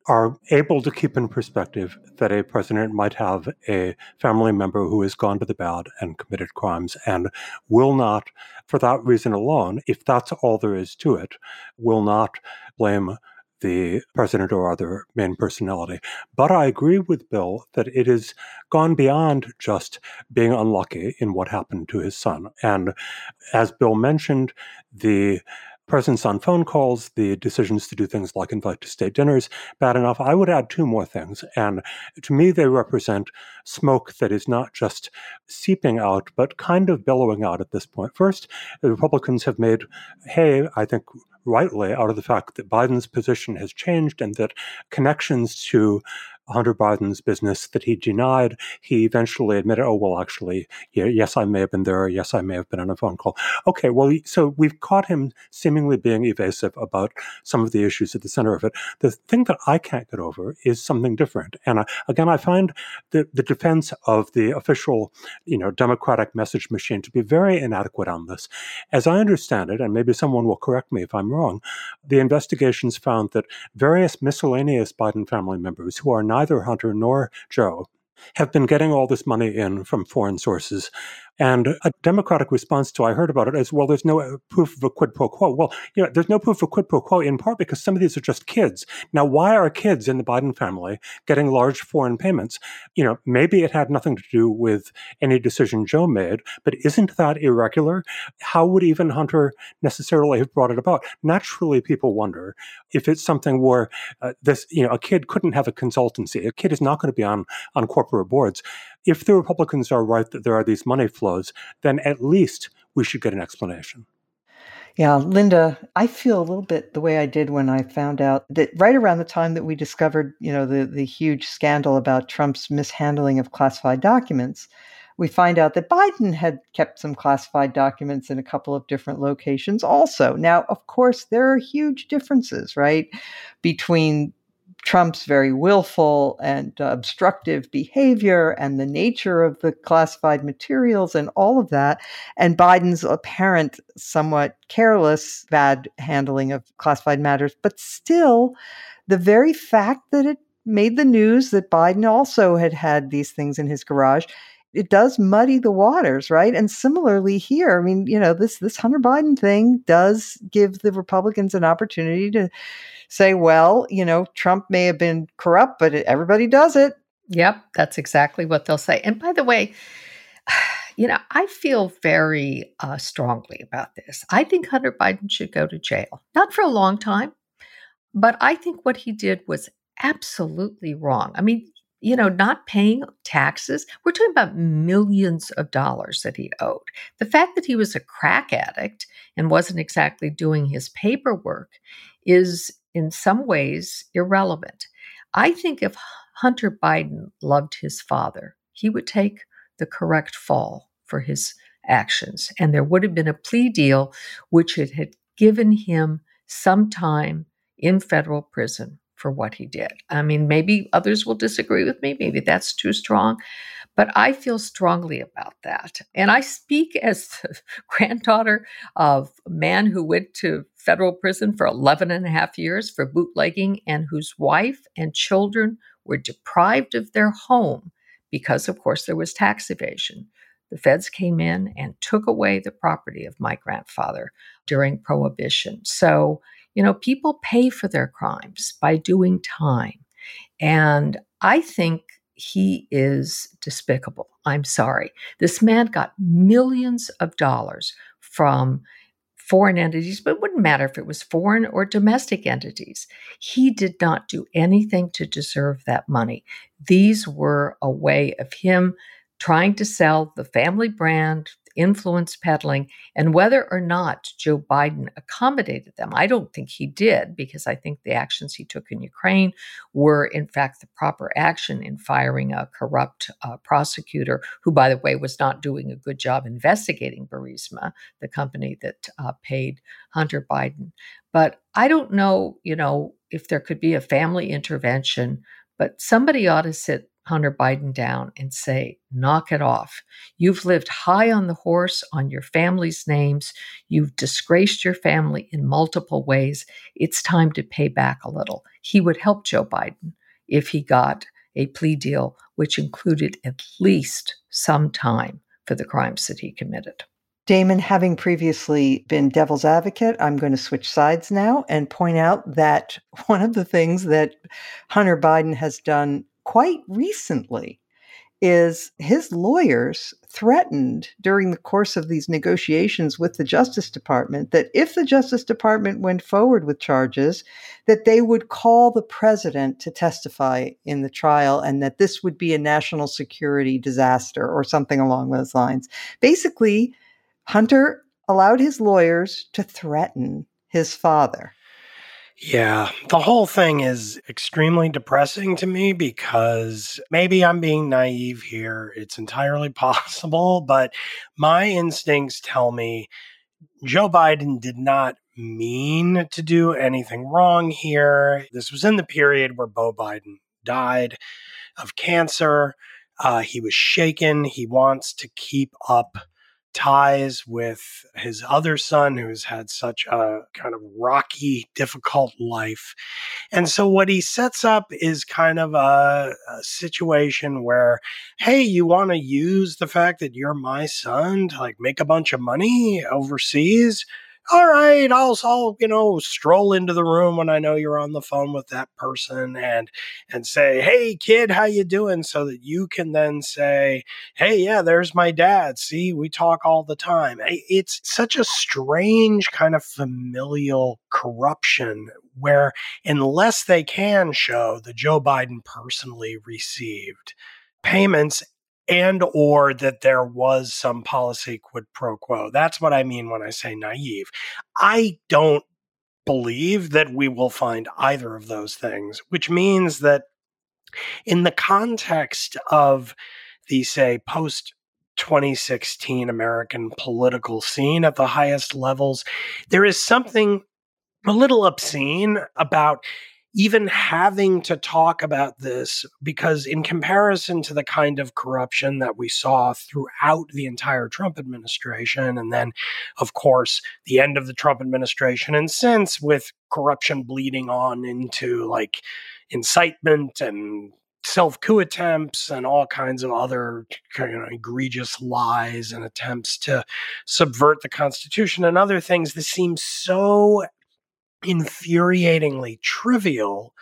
are able to keep in perspective that a president might have a family member who has gone to the bad and committed crimes and will not, for that reason alone, if that's all there is to it, will not blame the president or other main personality. But I agree with Bill that it has gone beyond just being unlucky in what happened to his son. And as Bill mentioned, the presence on phone calls, the decisions to do things like invite to state dinners, bad enough. I would add two more things. And to me, they represent smoke that is not just seeping out, but kind of billowing out at this point. First, the Republicans have made hay, I think rightly, out of the fact that Biden's position has changed and that connections to Hunter Biden's business that he denied. He eventually admitted, oh, well, actually, yeah, yes, I may have been there. Yes, I may have been on a phone call. Okay, well, so we've caught him seemingly being evasive about some of the issues at the center of it. The thing that I can't get over is something different. And I, again, I find the, the defense of the official, you know, Democratic message machine to be very inadequate on this. As I understand it, and maybe someone will correct me if I'm wrong, the investigations found that various miscellaneous Biden family members who are neither Hunter nor Joe have been getting all this money in from foreign sources and a Democratic response to I heard about it is, well, there's no uh, proof of a quid pro quo. Well, you know, there's no proof of quid pro quo in part because some of these are just kids. Now, why are kids in the Biden family getting large foreign payments? You know, maybe it had nothing to do with any decision Joe made, but isn't that irregular? How would even Hunter necessarily have brought it about? Naturally, people wonder if it's something where uh, this, you know, a kid couldn't have a consultancy. A kid is not going to be on on corporate boards if the Republicans are right that there are these money flows, then at least we should get an explanation. Yeah, Linda, I feel a little bit the way I did when I found out that right around the time that we discovered, you know, the, the huge scandal about Trump's mishandling of classified documents, we find out that Biden had kept some classified documents in a couple of different locations also. Now, of course, there are huge differences, right, between Trump's very willful and uh, obstructive behavior and the nature of the classified materials and all of that, and Biden's apparent somewhat careless, bad handling of classified matters. But still, the very fact that it made the news that Biden also had had these things in his garage it does muddy the waters, right? And similarly here, I mean, you know, this this Hunter Biden thing does give the Republicans an opportunity to say, well, you know, Trump may have been corrupt, but everybody does it. Yep, that's exactly what they'll say. And by the way, you know, I feel very uh, strongly about this. I think Hunter Biden should go to jail, not for a long time, but I think what he did was absolutely wrong. I mean, you know, not paying taxes, we're talking about millions of dollars that he owed. The fact that he was a crack addict and wasn't exactly doing his paperwork is in some ways irrelevant. I think if Hunter Biden loved his father, he would take the correct fall for his actions. And there would have been a plea deal which it had given him some time in federal prison for what he did. I mean, maybe others will disagree with me. Maybe that's too strong. But I feel strongly about that. And I speak as the granddaughter of a man who went to federal prison for 11 and a half years for bootlegging and whose wife and children were deprived of their home because, of course, there was tax evasion. The feds came in and took away the property of my grandfather during Prohibition. So, you know, people pay for their crimes by doing time. And I think he is despicable. I'm sorry. This man got millions of dollars from foreign entities, but it wouldn't matter if it was foreign or domestic entities. He did not do anything to deserve that money. These were a way of him trying to sell the family brand, influence peddling, and whether or not Joe Biden accommodated them. I don't think he did, because I think the actions he took in Ukraine were, in fact, the proper action in firing a corrupt uh, prosecutor, who, by the way, was not doing a good job investigating Burisma, the company that uh, paid Hunter Biden. But I don't know, you know, if there could be a family intervention, but somebody ought to sit Hunter Biden down and say, knock it off. You've lived high on the horse on your family's names. You've disgraced your family in multiple ways. It's time to pay back a little. He would help Joe Biden if he got a plea deal which included at least some time for the crimes that he committed. Damon, having previously been devil's advocate, I'm going to switch sides now and point out that one of the things that Hunter Biden has done quite recently is his lawyers threatened during the course of these negotiations with the justice department that if the justice department went forward with charges that they would call the president to testify in the trial and that this would be a national security disaster or something along those lines. Basically hunter allowed his lawyers to threaten his father Yeah, the whole thing is extremely depressing to me because maybe I'm being naive here. It's entirely possible, but my instincts tell me Joe Biden did not mean to do anything wrong here. This was in the period where Beau Biden died of cancer. Uh, he was shaken. He wants to keep up ties with his other son who's had such a kind of rocky, difficult life. And so what he sets up is kind of a, a situation where, hey, you want to use the fact that you're my son to like make a bunch of money overseas? All right, I'll, I'll, you know, stroll into the room when I know you're on the phone with that person and, and say, Hey kid, how you doing? So that you can then say, Hey, yeah, there's my dad. See, we talk all the time. It's such a strange kind of familial corruption where unless they can show that Joe Biden personally received payments and or that there was some policy quid pro quo. That's what I mean when I say naive. I don't believe that we will find either of those things, which means that in the context of the say post 2016 American political scene at the highest levels, there is something a little obscene about even having to talk about this because, in comparison to the kind of corruption that we saw throughout the entire Trump administration, and then, of course, the end of the Trump administration, and since with corruption bleeding on into like incitement and self coup attempts and all kinds of other you know, egregious lies and attempts to subvert the Constitution and other things. This seems so infuriatingly trivial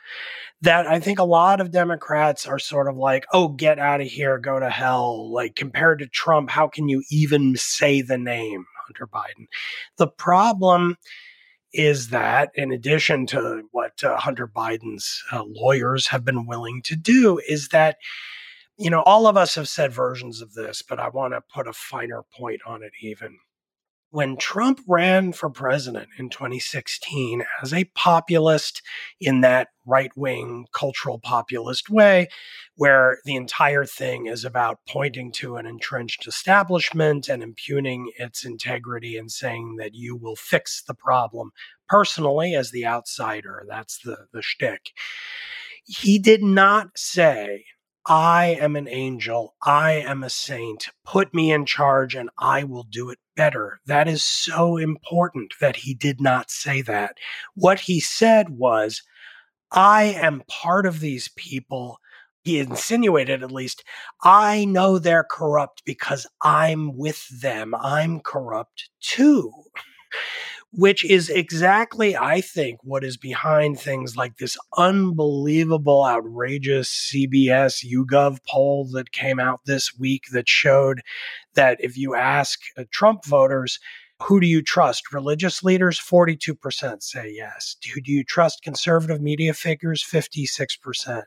that I think a lot of Democrats are sort of like, oh, get out of here, go to hell. Like, compared to Trump, how can you even say the name Hunter Biden? The problem is that, in addition to what uh, Hunter Biden's uh, lawyers have been willing to do, is that, you know, all of us have said versions of this, but I want to put a finer point on it even when Trump ran for president in 2016 as a populist in that right wing cultural populist way, where the entire thing is about pointing to an entrenched establishment and impugning its integrity and saying that you will fix the problem personally as the outsider. That's the, the shtick. He did not say, I am an angel. I am a saint. Put me in charge and I will do it better. That is so important that he did not say that. What he said was, I am part of these people. He insinuated, at least, I know they're corrupt because I'm with them. I'm corrupt too which is exactly, I think, what is behind things like this unbelievable, outrageous CBS YouGov poll that came out this week that showed that if you ask uh, Trump voters, who do you trust? Religious leaders, 42% say yes. Who do you trust? Conservative media figures, 56%.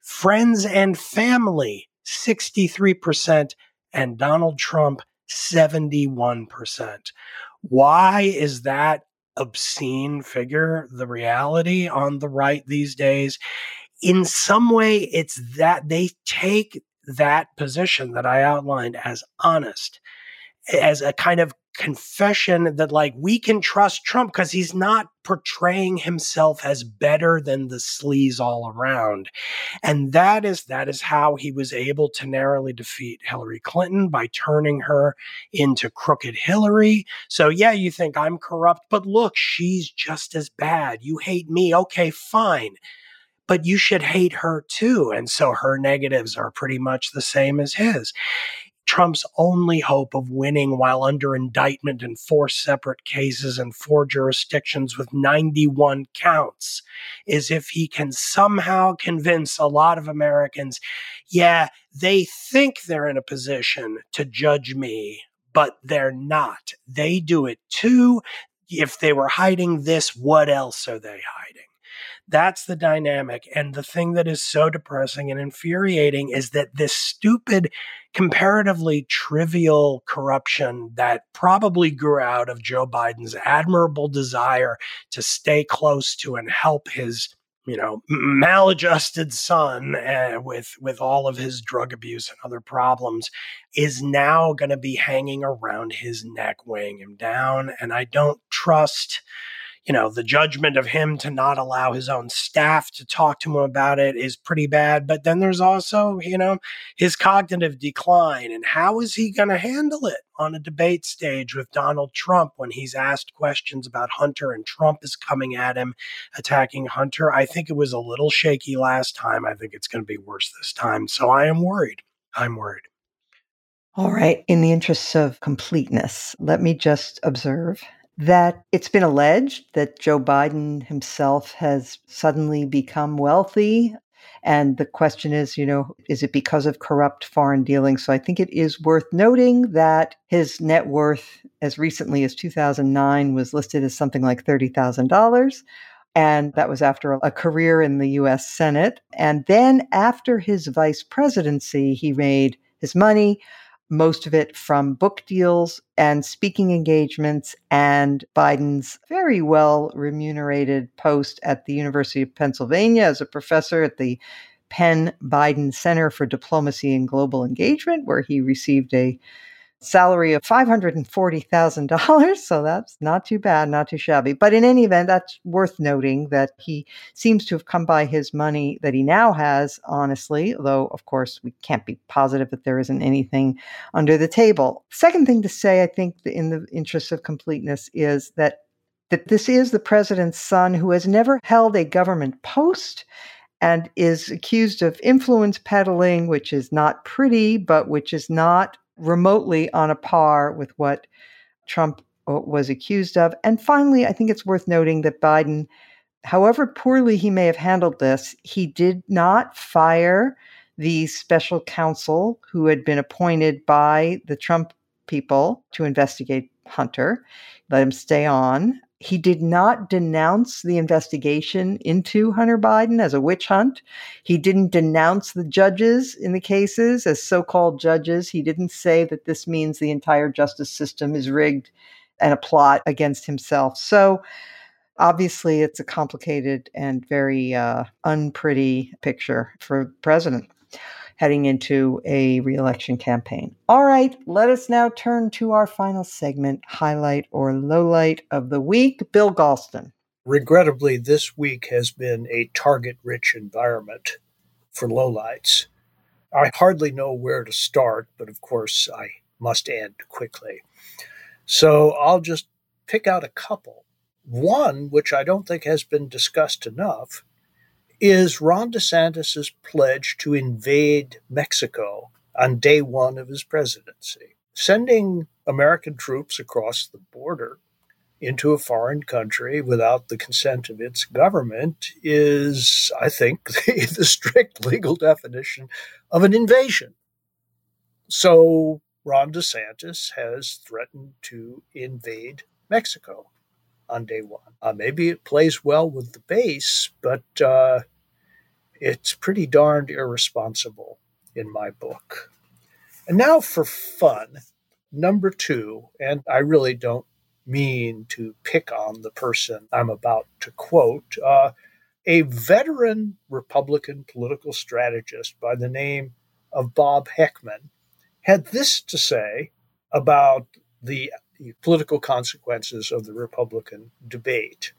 Friends and family, 63%. And Donald Trump, 71%. Why is that obscene figure the reality on the right these days? In some way, it's that they take that position that I outlined as honest, as a kind of confession that like we can trust Trump because he's not portraying himself as better than the sleaze all around. And that is that is how he was able to narrowly defeat Hillary Clinton by turning her into crooked Hillary. So yeah, you think I'm corrupt, but look, she's just as bad. You hate me. Okay, fine but you should hate her too. And so her negatives are pretty much the same as his. Trump's only hope of winning while under indictment in four separate cases and four jurisdictions with 91 counts is if he can somehow convince a lot of Americans, yeah, they think they're in a position to judge me, but they're not. They do it too. If they were hiding this, what else are they hiding? That's the dynamic. And the thing that is so depressing and infuriating is that this stupid, comparatively trivial corruption that probably grew out of Joe Biden's admirable desire to stay close to and help his you know maladjusted son uh, with with all of his drug abuse and other problems is now going to be hanging around his neck weighing him down and i don't trust you know, the judgment of him to not allow his own staff to talk to him about it is pretty bad. But then there's also, you know, his cognitive decline and how is he going to handle it on a debate stage with Donald Trump when he's asked questions about Hunter and Trump is coming at him, attacking Hunter. I think it was a little shaky last time. I think it's going to be worse this time. So I am worried. I'm worried. All right. In the interests of completeness, let me just observe that it's been alleged that Joe Biden himself has suddenly become wealthy. And the question is, you know, is it because of corrupt foreign dealings? So I think it is worth noting that his net worth, as recently as 2009, was listed as something like $30,000. And that was after a career in the US Senate. And then after his vice presidency, he made his money most of it from book deals and speaking engagements and Biden's very well remunerated post at the University of Pennsylvania as a professor at the Penn Biden Center for Diplomacy and Global Engagement, where he received a salary of $540,000. So that's not too bad, not too shabby. But in any event, that's worth noting that he seems to have come by his money that he now has, honestly, though, of course, we can't be positive that there isn't anything under the table. Second thing to say, I think, in the interest of completeness, is that. That this is the president's son who has never held a government post and is accused of influence peddling, which is not pretty, but which is not remotely on a par with what Trump uh, was accused of. And finally, I think it's worth noting that Biden, however poorly he may have handled this, he did not fire the special counsel who had been appointed by the Trump people to investigate Hunter, let him stay on. He did not denounce the investigation into Hunter Biden as a witch hunt. He didn't denounce the judges in the cases as so called judges. He didn't say that this means the entire justice system is rigged and a plot against himself. So, obviously, it's a complicated and very uh, unpretty picture for the president heading into a reelection campaign. All right, let us now turn to our final segment highlight or lowlight of the week. Bill Galston. Regrettably, this week has been a target rich environment for lowlights. I hardly know where to start, but of course, I must end quickly. So I'll just pick out a couple. One, which I don't think has been discussed enough, is Ron DeSantis' pledge to invade Mexico on day one of his presidency. Sending American troops across the border into a foreign country without the consent of its government is, I think, the, the strict legal definition of an invasion. So Ron DeSantis has threatened to invade Mexico on day one. Uh, maybe it plays well with the base, but uh, it's pretty darned irresponsible in my book. And now for fun, number two, and I really don't mean to pick on the person I'm about to quote, uh, a veteran Republican political strategist by the name of Bob Heckman had this to say about the the political consequences of the Republican debate.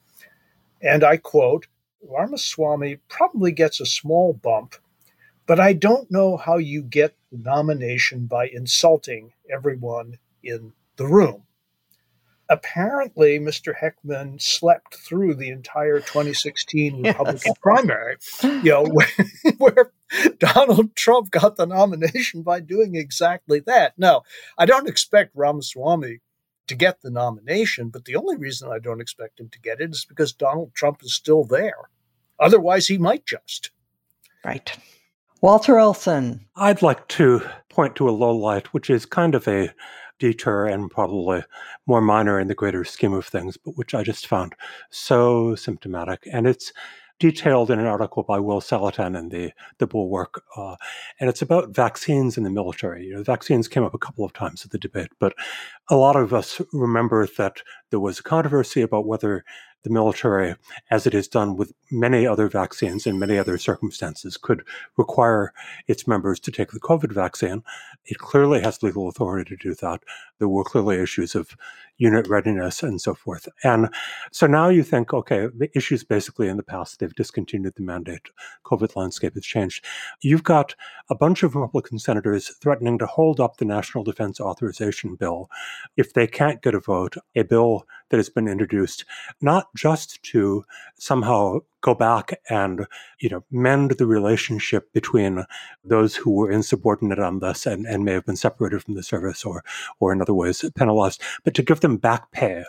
And I quote Ramaswamy probably gets a small bump, but I don't know how you get the nomination by insulting everyone in the room. Apparently, Mr. Heckman slept through the entire 2016 Republican yes. primary, you know, where, where Donald Trump got the nomination by doing exactly that. Now, I don't expect Ramaswamy to get the nomination. But the only reason I don't expect him to get it is because Donald Trump is still there. Otherwise, he might just. Right. Walter Olson. I'd like to point to a low light, which is kind of a detour and probably more minor in the greater scheme of things, but which I just found so symptomatic. And it's detailed in an article by Will Saletan in the, the Bulwark. Uh, and it's about vaccines in the military. You know, vaccines came up a couple of times at the debate, but a lot of us remember that there was a controversy about whether the military, as it has done with many other vaccines in many other circumstances, could require its members to take the COVID vaccine. It clearly has legal authority to do that. There were clearly issues of unit readiness and so forth. And so now you think, okay, the issues basically in the past, they've discontinued the mandate. COVID landscape has changed. You've got a bunch of Republican senators threatening to hold up the National Defense Authorization Bill if they can't get a vote, a bill that has been introduced, not just to somehow go back and you know mend the relationship between those who were insubordinate on this and, and may have been separated from the service or or in other ways penalized, but to give them back pay.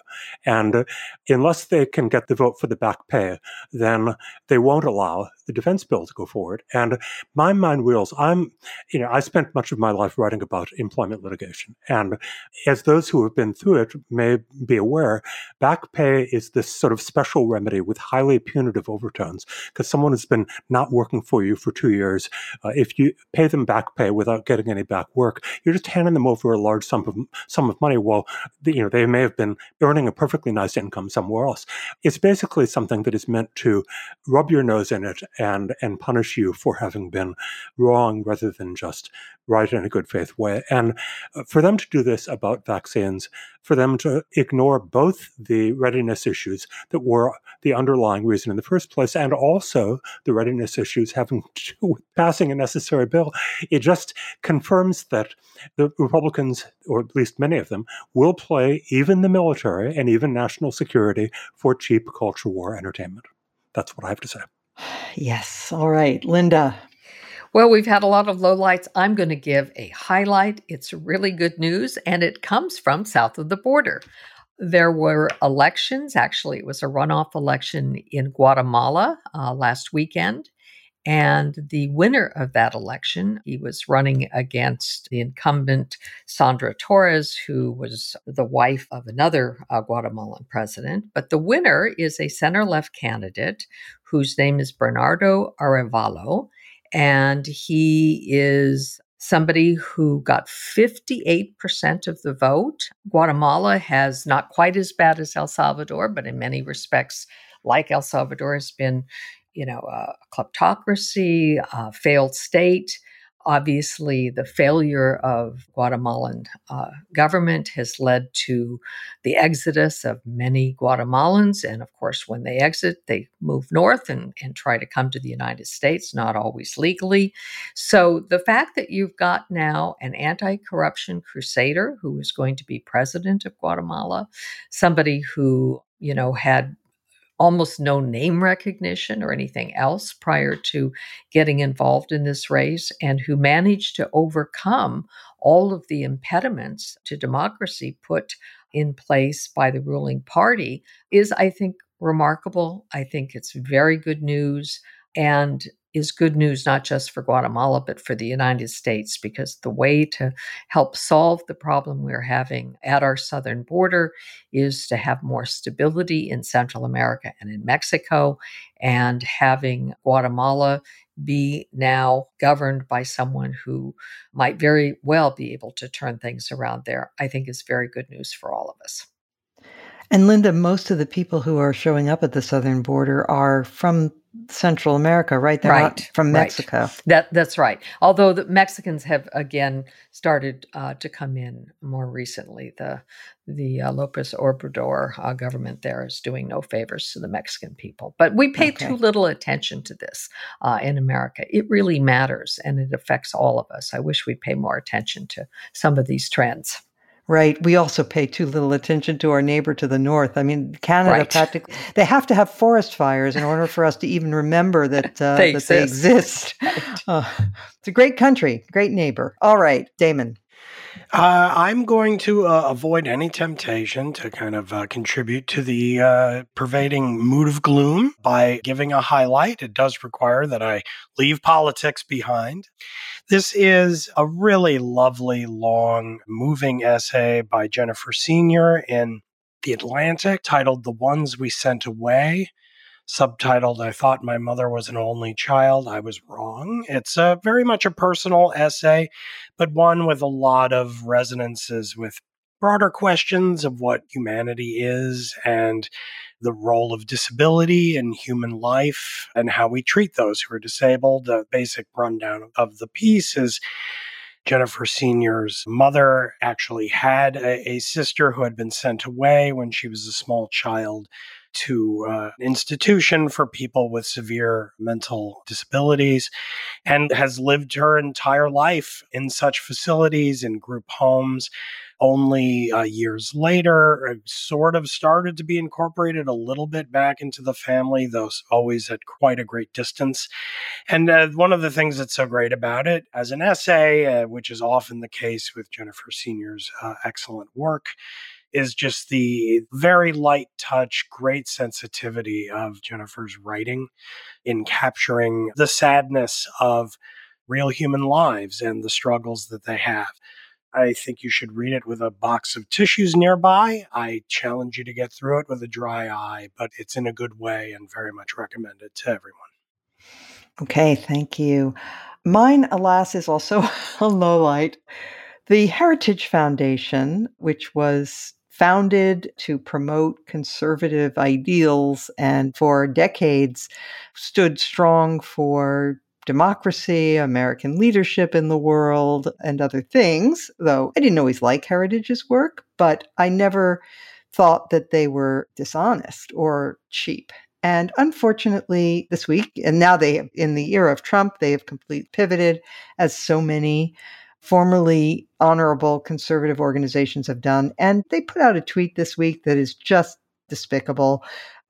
And unless they can get the vote for the back pay, then they won't allow the defense bill to go forward. And my mind wheels, I'm, you know, I spent much of my life writing about employment litigation. And as those who have been through it may be aware, back pay is this sort of special remedy with highly punitive because someone has been not working for you for two years. Uh, if you pay them back pay without getting any back work, you're just handing them over a large sum of sum of money. While you know they may have been earning a perfectly nice income somewhere else. It's basically something that is meant to rub your nose in it and and punish you for having been wrong rather than just right in a good faith way. And uh, for them to do this about vaccines, for them to ignore both the readiness issues that were the underlying reason in the first place and also the readiness issues having to do with passing a necessary bill, it just confirms that the Republicans, or at least many of them, will play even the military and even national security for cheap culture war entertainment. That's what I have to say. Yes. All right. Linda. Well, we've had a lot of lowlights. I'm going to give a highlight. It's really good news, and it comes from south of the border. There were elections. Actually, it was a runoff election in Guatemala uh, last weekend. And the winner of that election, he was running against the incumbent Sandra Torres, who was the wife of another uh, Guatemalan president. But the winner is a center left candidate whose name is Bernardo Arevalo. And he is somebody who got 58% of the vote. Guatemala has not quite as bad as El Salvador, but in many respects, like El Salvador, has been you know, a kleptocracy, a failed state. Obviously, the failure of Guatemalan uh, government has led to the exodus of many Guatemalans. And of course, when they exit, they move north and, and try to come to the United States, not always legally. So the fact that you've got now an anti corruption crusader who is going to be president of Guatemala, somebody who you know had almost no name recognition or anything else prior to getting involved in this race, and who managed to overcome all of the impediments to democracy put in place by the ruling party, is, I think, remarkable. I think it's very good news. And is good news not just for Guatemala, but for the United States, because the way to help solve the problem we're having at our southern border is to have more stability in Central America and in Mexico, and having Guatemala be now governed by someone who might very well be able to turn things around there, I think is very good news for all of us. And Linda, most of the people who are showing up at the southern border are from Central America, right? They're right, from Mexico. Right. That that's right. Although the Mexicans have again started uh, to come in more recently. The the uh, Lopez Obrador uh, government there is doing no favors to the Mexican people. But we pay okay. too little attention to this uh, in America. It really matters, and it affects all of us. I wish we'd pay more attention to some of these trends. Right. We also pay too little attention to our neighbor to the north. I mean, Canada right. practically they have to have forest fires in order for us to even remember that uh, they that exist. they exist. Uh, it's a great country, great neighbor. All right, Damon. Uh, I'm going to uh, avoid any temptation to kind of uh, contribute to the uh, pervading mood of gloom by giving a highlight. It does require that I leave politics behind. This is a really lovely, long, moving essay by Jennifer Senior in The Atlantic titled The Ones We Sent Away subtitled I Thought My Mother Was an Only Child. I was wrong. It's a, very much a personal essay, but one with a lot of resonances with broader questions of what humanity is and the role of disability in human life and how we treat those who are disabled. The basic rundown of the piece is Jennifer Senior's mother actually had a, a, sister who had been sent away when she was a small child to uh, an institution for people with severe mental disabilities and has lived her entire life in such facilities in group homes only uh, years later uh, sort of started to be incorporated a little bit back into the family, though always at quite a great distance. And uh, one of the things that's so great about it as an essay, uh, which is often the case with Jennifer Senior's uh, excellent work, is just the very light touch, great sensitivity of Jennifer's writing in capturing the sadness of real human lives and the struggles that they have. I think you should read it with a box of tissues nearby. I challenge you to get through it with a dry eye, but it's in a good way and very much recommended to everyone. Okay, thank you. Mine, alas, is also a low light. The Heritage Foundation, which was founded to promote conservative ideals and for decades stood strong for democracy, American leadership in the world, and other things, though I didn't always like Heritage's work, but I never thought that they were dishonest or cheap. And unfortunately, this week, and now they have, in the era of Trump, they have completely pivoted, as so many formerly honorable conservative organizations have done. And they put out a tweet this week that is just despicable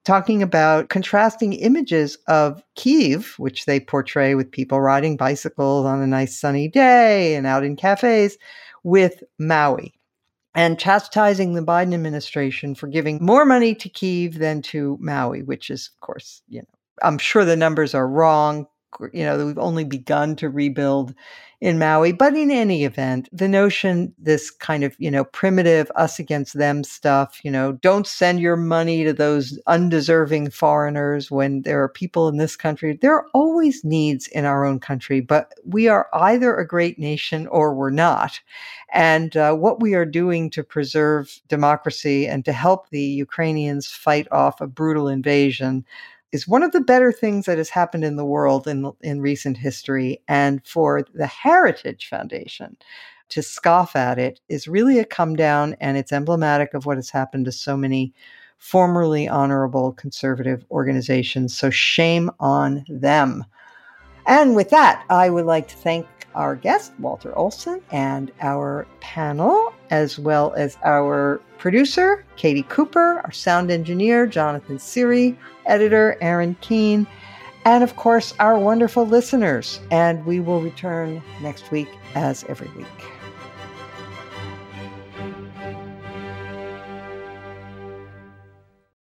talking about contrasting images of Kiev, which they portray with people riding bicycles on a nice sunny day and out in cafes, with Maui and chastising the Biden administration for giving more money to Kiev than to Maui, which is, of course, you know, I'm sure the numbers are wrong. You know, we've only begun to rebuild in Maui. But in any event, the notion, this kind of, you know, primitive us against them stuff, you know, don't send your money to those undeserving foreigners when there are people in this country. There are always needs in our own country, but we are either a great nation or we're not. And uh, what we are doing to preserve democracy and to help the Ukrainians fight off a brutal invasion is one of the better things that has happened in the world in, in recent history. And for the Heritage Foundation to scoff at it is really a come down, and it's emblematic of what has happened to so many formerly honorable conservative organizations. So shame on them. And with that, I would like to thank our guest, Walter Olson, and our panel, as well as our producer, Katie Cooper, our sound engineer, Jonathan Siri, editor, Aaron Keene, and of course, our wonderful listeners. And we will return next week as every week.